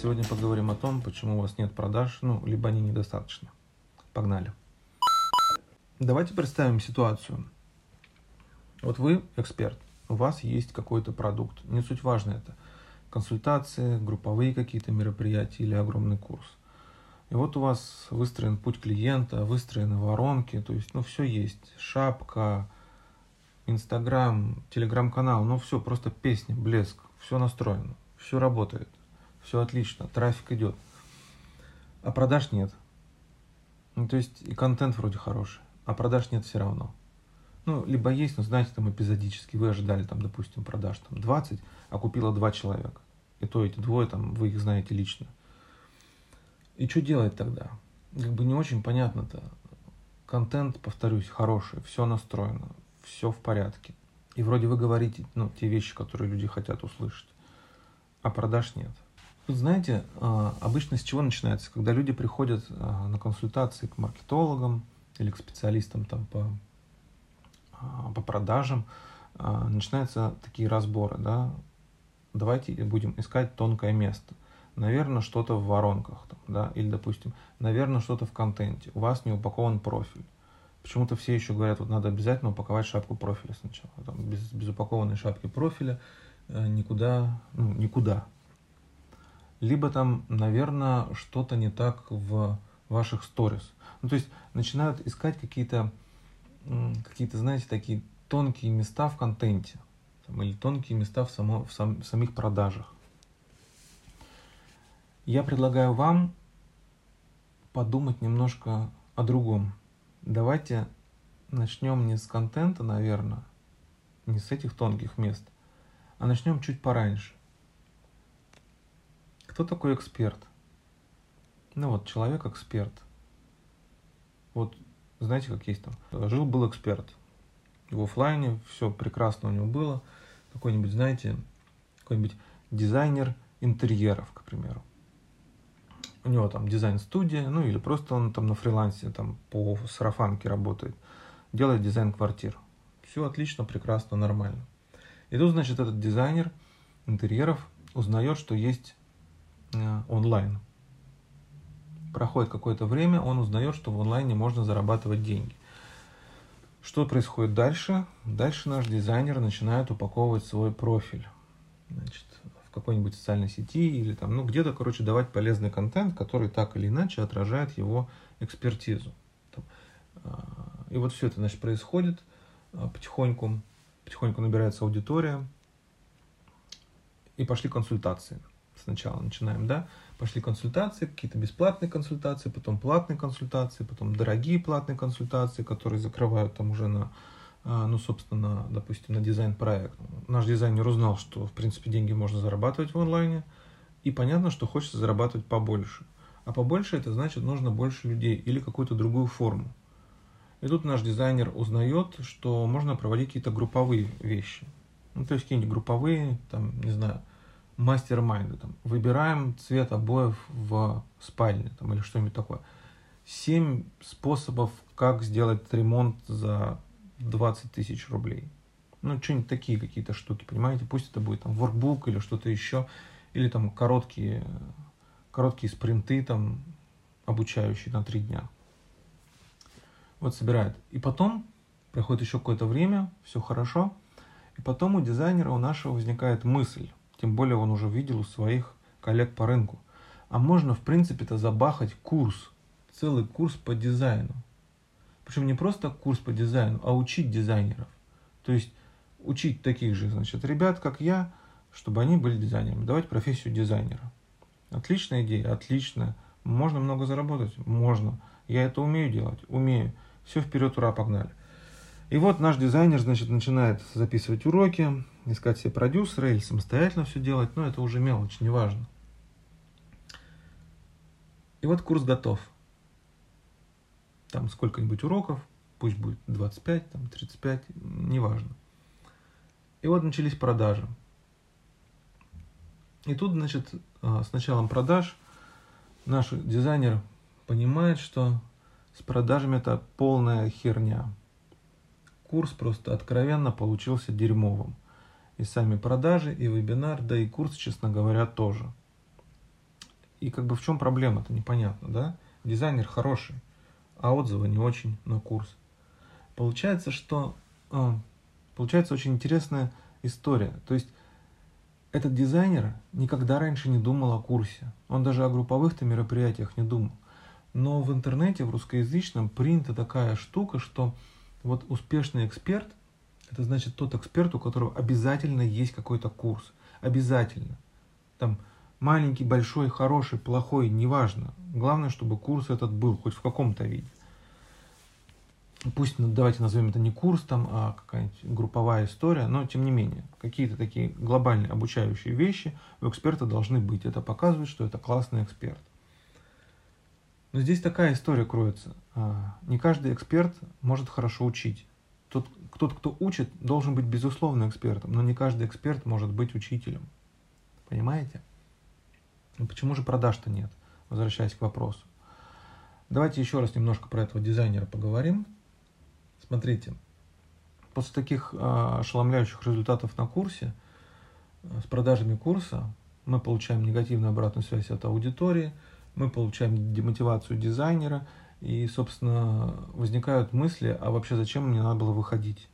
Сегодня поговорим о том, почему у вас нет продаж, ну, либо они недостаточно. Погнали. Давайте представим ситуацию. Вот вы эксперт, у вас есть какой-то продукт, не суть важно это, консультации, групповые какие-то мероприятия или огромный курс. И вот у вас выстроен путь клиента, выстроены воронки, то есть, ну, все есть. Шапка, Инстаграм, Телеграм-канал, ну, все, просто песня, блеск, все настроено, все работает, все отлично, трафик идет. А продаж нет. Ну, то есть и контент вроде хороший, а продаж нет все равно. Ну, либо есть, но знаете, там эпизодически вы ожидали, там, допустим, продаж там 20, а купило 2 человека. И то эти двое, там, вы их знаете лично. И что делать тогда? Как бы не очень понятно-то. Контент, повторюсь, хороший, все настроено, все в порядке. И вроде вы говорите, ну, те вещи, которые люди хотят услышать, а продаж нет. Тут, знаете, а, обычно с чего начинается? Когда люди приходят а, на консультации к маркетологам или к специалистам там по а, по продажам, начинаются такие разборы, да, давайте будем искать тонкое место. Наверное, что-то в воронках, там, да, или, допустим, наверное, что-то в контенте. У вас не упакован профиль. Почему-то все еще говорят, вот надо обязательно упаковать шапку профиля сначала. Там, без, без упакованной шапки профиля э, никуда, ну, никуда. Либо там, наверное, что-то не так в ваших сторис. Ну, то есть начинают искать какие-то какие-то, знаете, такие тонкие места в контенте там, или тонкие места в, само, в, сам, в самих продажах. Я предлагаю вам подумать немножко о другом. Давайте начнем не с контента, наверное, не с этих тонких мест, а начнем чуть пораньше. Кто такой эксперт? Ну вот, человек-эксперт. Вот знаете, как есть там. Жил-был эксперт. В офлайне все прекрасно у него было. Какой-нибудь, знаете, какой-нибудь дизайнер интерьеров, к примеру. У него там дизайн-студия, ну или просто он там на фрилансе там по сарафанке работает, делает дизайн квартир. Все отлично, прекрасно, нормально. И тут, значит, этот дизайнер интерьеров узнает, что есть онлайн проходит какое-то время, он узнает, что в онлайне можно зарабатывать деньги. Что происходит дальше? Дальше наш дизайнер начинает упаковывать свой профиль. Значит, в какой-нибудь социальной сети или там, ну, где-то, короче, давать полезный контент, который так или иначе отражает его экспертизу. А, и вот все это, значит, происходит а, потихоньку, потихоньку набирается аудитория, и пошли консультации. Сначала начинаем, да, пошли консультации, какие-то бесплатные консультации, потом платные консультации, потом дорогие платные консультации, которые закрывают там уже на, а, ну, собственно, допустим, на дизайн-проект. Наш дизайнер узнал, что, в принципе, деньги можно зарабатывать в онлайне, и понятно, что хочется зарабатывать побольше. А побольше это значит, нужно больше людей или какую-то другую форму. И тут наш дизайнер узнает, что можно проводить какие-то групповые вещи. Ну, то есть какие-нибудь групповые, там, не знаю, мастер-майнда. Там, выбираем цвет обоев в спальне там, или что-нибудь такое. Семь способов, как сделать ремонт за 20 тысяч рублей. Ну, что-нибудь такие какие-то штуки, понимаете? Пусть это будет там workbook или что-то еще, или там короткие, короткие спринты там, обучающие на три дня. Вот собирает. И потом проходит еще какое-то время, все хорошо, и потом у дизайнера, у нашего возникает мысль, тем более он уже видел у своих коллег по рынку. А можно, в принципе-то, забахать курс, целый курс по дизайну. Причем не просто курс по дизайну, а учить дизайнеров. То есть учить таких же, значит, ребят, как я, чтобы они были дизайнерами. Давать профессию дизайнера. Отличная идея, отличная. Можно много заработать? Можно. Я это умею делать? Умею. Все вперед, ура, погнали. И вот наш дизайнер, значит, начинает записывать уроки, искать себе продюсера или самостоятельно все делать, но это уже мелочь, неважно. И вот курс готов. Там сколько-нибудь уроков, пусть будет 25, там 35, неважно. И вот начались продажи. И тут, значит, а, с началом продаж наш дизайнер понимает, что с продажами это полная херня. Курс просто откровенно получился дерьмовым и сами продажи, и вебинар, да и курс, честно говоря, тоже. И как бы в чем проблема это непонятно, да? Дизайнер хороший, а отзывы не очень на курс. Получается, что э, получается очень интересная история. То есть этот дизайнер никогда раньше не думал о курсе. Он даже о групповых-то мероприятиях не думал. Но в интернете, в русскоязычном, принята такая штука, что вот успешный эксперт, это значит тот эксперт, у которого обязательно есть какой-то курс. Обязательно. Там маленький, большой, хороший, плохой, неважно. Главное, чтобы курс этот был, хоть в каком-то виде. Пусть, ну, давайте назовем это не курс, там, а какая-нибудь групповая история, но тем не менее, какие-то такие глобальные обучающие вещи у эксперта должны быть. Это показывает, что это классный эксперт. Но здесь такая история кроется. А, не каждый эксперт может хорошо учить. Тот, тот, кто учит, должен быть безусловно экспертом, но не каждый эксперт может быть учителем. Понимаете? Но почему же продаж-то нет? Возвращаясь к вопросу. Давайте еще раз немножко про этого дизайнера поговорим. Смотрите, после таких а, ошеломляющих результатов на курсе, с продажами курса, мы получаем негативную обратную связь от аудитории – мы получаем демотивацию дизайнера, и, собственно, возникают мысли, а вообще зачем мне надо было выходить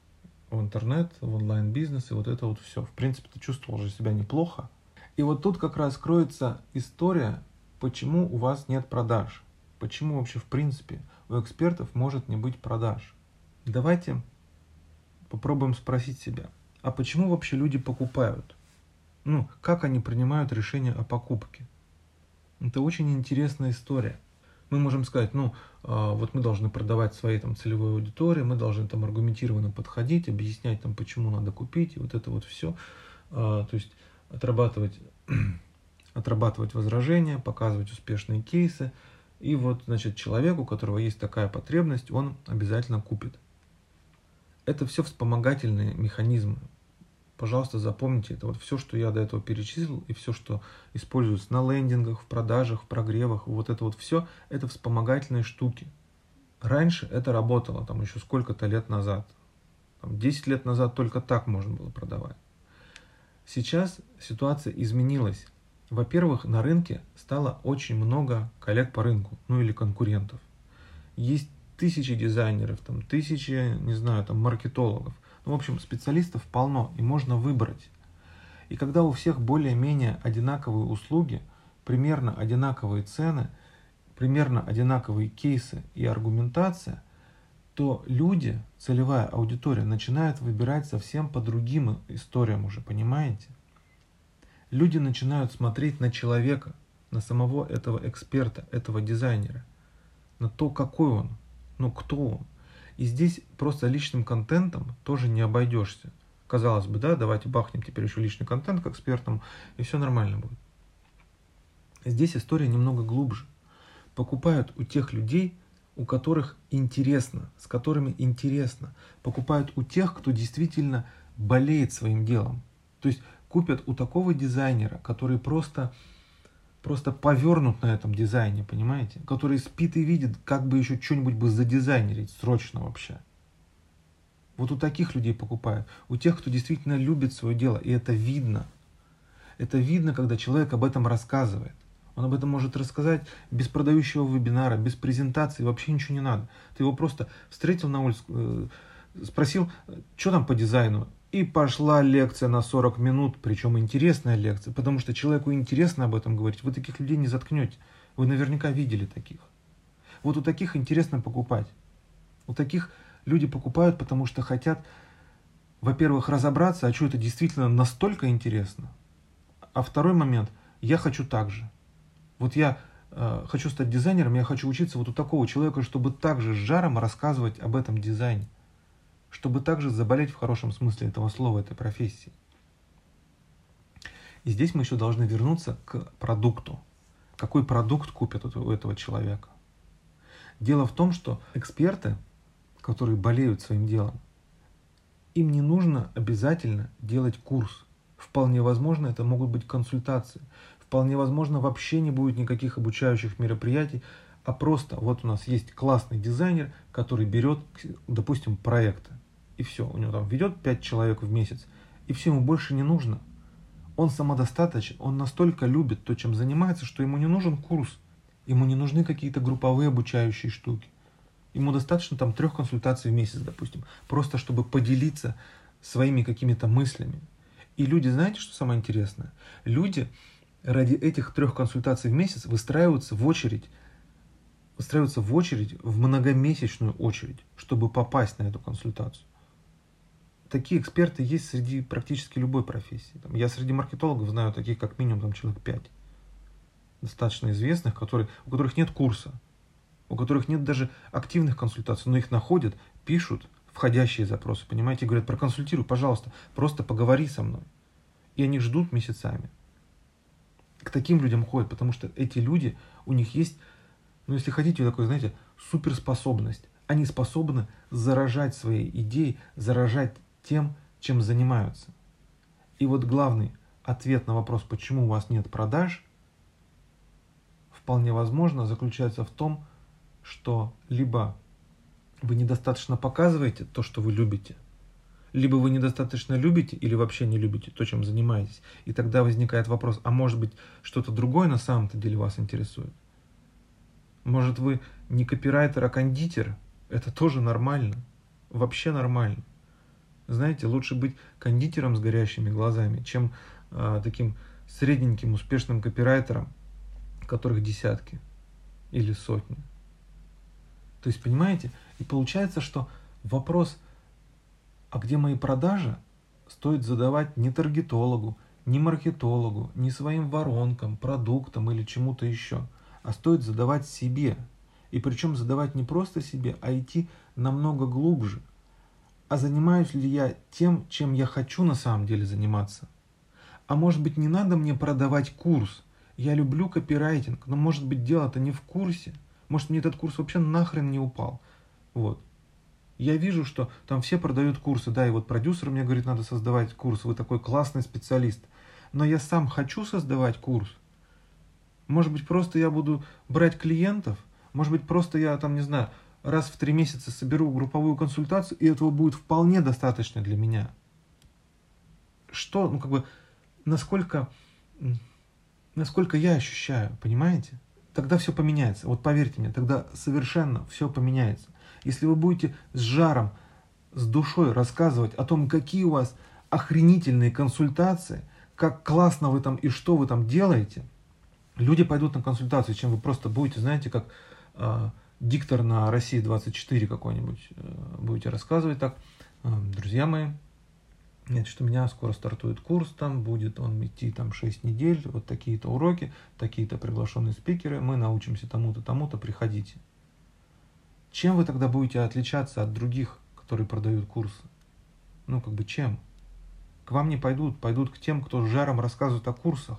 в интернет, в онлайн-бизнес, и вот это вот все. В принципе, ты чувствовал же себя неплохо. И вот тут как раз кроется история, почему у вас нет продаж. Почему вообще, в принципе, у экспертов может не быть продаж. Давайте попробуем спросить себя, а почему вообще люди покупают? Ну, как они принимают решение о покупке? Это очень интересная история. Мы можем сказать, ну, а, вот мы должны продавать своей там целевой аудитории, мы должны там аргументированно подходить, объяснять там, почему надо купить, и вот это вот все. А, то есть отрабатывать, отрабатывать возражения, показывать успешные кейсы. И вот, значит, человек, у которого есть такая потребность, он обязательно купит. Это все вспомогательные механизмы пожалуйста, запомните это. Вот все, что я до этого перечислил, и все, что используется на лендингах, в продажах, в прогревах, вот это вот все, это вспомогательные штуки. Раньше это работало, там еще сколько-то лет назад. Там, 10 лет назад только так можно было продавать. Сейчас ситуация изменилась. Во-первых, на рынке стало очень много коллег по рынку, ну или конкурентов. Есть тысячи дизайнеров, там, тысячи, не знаю, там, маркетологов. Ну, в общем, специалистов полно, и можно выбрать. И когда у всех более-менее одинаковые услуги, примерно одинаковые цены, примерно одинаковые кейсы и аргументация, то люди, целевая аудитория, начинают выбирать совсем по другим историям уже, понимаете? Люди начинают смотреть на человека, на самого этого эксперта, этого дизайнера, на то, какой он, ну кто он. И здесь просто личным контентом тоже не обойдешься. Казалось бы, да, давайте бахнем теперь еще личный контент к экспертам, и все нормально будет. Здесь история немного глубже. Покупают у тех людей, у которых интересно, с которыми интересно. Покупают у тех, кто действительно болеет своим делом. То есть купят у такого дизайнера, который просто просто повернут на этом дизайне, понимаете? Который спит и видит, как бы еще что-нибудь бы задизайнерить срочно вообще. Вот у таких людей покупают. У тех, кто действительно любит свое дело, и это видно. Это видно, когда человек об этом рассказывает. Он об этом может рассказать без продающего вебинара, без презентации, вообще ничего не надо. Ты его просто встретил на улице, э, спросил, что там по дизайну, и пошла лекция на 40 минут, причем интересная лекция, потому что человеку интересно об этом говорить. Вы таких людей не заткнете. Вы наверняка видели таких. Вот у таких интересно покупать. У таких люди покупают, потому что хотят, во-первых, разобраться, а что это действительно настолько интересно. А второй момент, я хочу так же. Вот я э, хочу стать дизайнером, я хочу учиться вот у такого человека, чтобы также с жаром рассказывать об этом дизайне чтобы также заболеть в хорошем смысле этого слова, этой профессии. И здесь мы еще должны вернуться к продукту. Какой продукт купят у этого человека? Дело в том, что эксперты, которые болеют своим делом, им не нужно обязательно делать курс. Вполне возможно, это могут быть консультации. Вполне возможно, вообще не будет никаких обучающих мероприятий, а просто вот у нас есть классный дизайнер, который берет, допустим, проекты и все. У него там ведет 5 человек в месяц, и все ему больше не нужно. Он самодостаточен, он настолько любит то, чем занимается, что ему не нужен курс, ему не нужны какие-то групповые обучающие штуки. Ему достаточно там трех консультаций в месяц, допустим, просто чтобы поделиться своими какими-то мыслями. И люди, знаете, что самое интересное? Люди ради этих трех консультаций в месяц выстраиваются в очередь, выстраиваются в очередь, в многомесячную очередь, чтобы попасть на эту консультацию. Такие эксперты есть среди практически любой профессии. Там, я среди маркетологов знаю таких как минимум там, человек пять достаточно известных, которые, у которых нет курса, у которых нет даже активных консультаций, но их находят, пишут входящие запросы, понимаете, говорят, проконсультируй, пожалуйста, просто поговори со мной. И они ждут месяцами. К таким людям ходят, потому что эти люди, у них есть, ну если хотите, такой, знаете, суперспособность. Они способны заражать свои идеи, заражать тем, чем занимаются. И вот главный ответ на вопрос, почему у вас нет продаж, вполне возможно заключается в том, что либо вы недостаточно показываете то, что вы любите, либо вы недостаточно любите или вообще не любите то, чем занимаетесь. И тогда возникает вопрос, а может быть что-то другое на самом-то деле вас интересует? Может вы не копирайтер, а кондитер? Это тоже нормально. Вообще нормально. Знаете, лучше быть кондитером с горящими глазами, чем э, таким средненьким успешным копирайтером, которых десятки или сотни. То есть, понимаете, и получается, что вопрос, а где мои продажи, стоит задавать не таргетологу, не маркетологу, не своим воронкам, продуктам или чему-то еще, а стоит задавать себе. И причем задавать не просто себе, а идти намного глубже. А занимаюсь ли я тем, чем я хочу на самом деле заниматься? А может быть не надо мне продавать курс? Я люблю копирайтинг, но может быть дело-то не в курсе – может, мне этот курс вообще нахрен не упал. Вот. Я вижу, что там все продают курсы, да, и вот продюсер мне говорит, надо создавать курс, вы такой классный специалист. Но я сам хочу создавать курс. Может быть, просто я буду брать клиентов, может быть, просто я там, не знаю, раз в три месяца соберу групповую консультацию, и этого будет вполне достаточно для меня. Что, ну как бы, насколько, насколько я ощущаю, понимаете? тогда все поменяется. Вот поверьте мне, тогда совершенно все поменяется. Если вы будете с жаром, с душой рассказывать о том, какие у вас охренительные консультации, как классно вы там и что вы там делаете, люди пойдут на консультацию, чем вы просто будете, знаете, как э, диктор на России 24 какой-нибудь э, будете рассказывать так. Э, друзья мои, нет, что у меня скоро стартует курс, там будет он идти там 6 недель, вот такие-то уроки, такие-то приглашенные спикеры, мы научимся тому-то, тому-то, приходите. Чем вы тогда будете отличаться от других, которые продают курсы? Ну, как бы чем? К вам не пойдут, пойдут к тем, кто жаром рассказывает о курсах.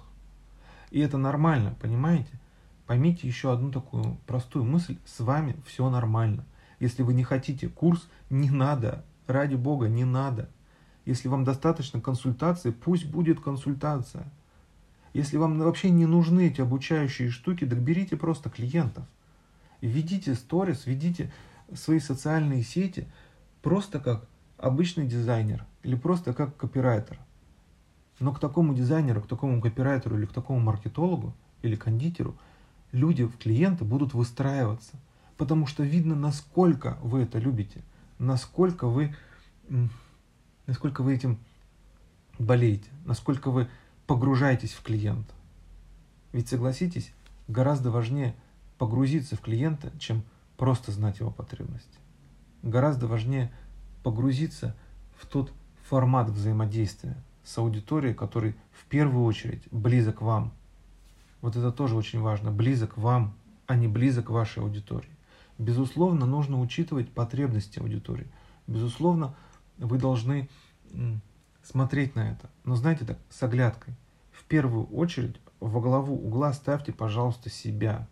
И это нормально, понимаете? Поймите еще одну такую простую мысль, с вами все нормально. Если вы не хотите курс, не надо, ради бога, не надо. Если вам достаточно консультации, пусть будет консультация. Если вам вообще не нужны эти обучающие штуки, так берите просто клиентов. Ведите сторис, ведите свои социальные сети просто как обычный дизайнер или просто как копирайтер. Но к такому дизайнеру, к такому копирайтеру или к такому маркетологу или кондитеру люди в клиенты будут выстраиваться. Потому что видно, насколько вы это любите, насколько вы насколько вы этим болеете, насколько вы погружаетесь в клиента. Ведь согласитесь, гораздо важнее погрузиться в клиента, чем просто знать его потребности. Гораздо важнее погрузиться в тот формат взаимодействия с аудиторией, который в первую очередь близок вам. Вот это тоже очень важно. Близок вам, а не близок вашей аудитории. Безусловно, нужно учитывать потребности аудитории. Безусловно, вы должны смотреть на это. Но знаете так, с оглядкой. В первую очередь во главу угла ставьте, пожалуйста, себя.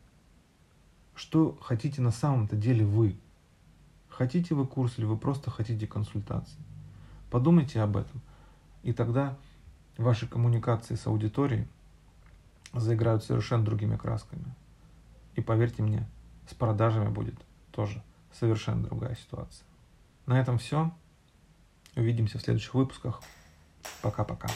Что хотите на самом-то деле вы? Хотите вы курс или вы просто хотите консультации? Подумайте об этом. И тогда ваши коммуникации с аудиторией заиграют совершенно другими красками. И поверьте мне, с продажами будет тоже совершенно другая ситуация. На этом все. Увидимся в следующих выпусках. Пока-пока.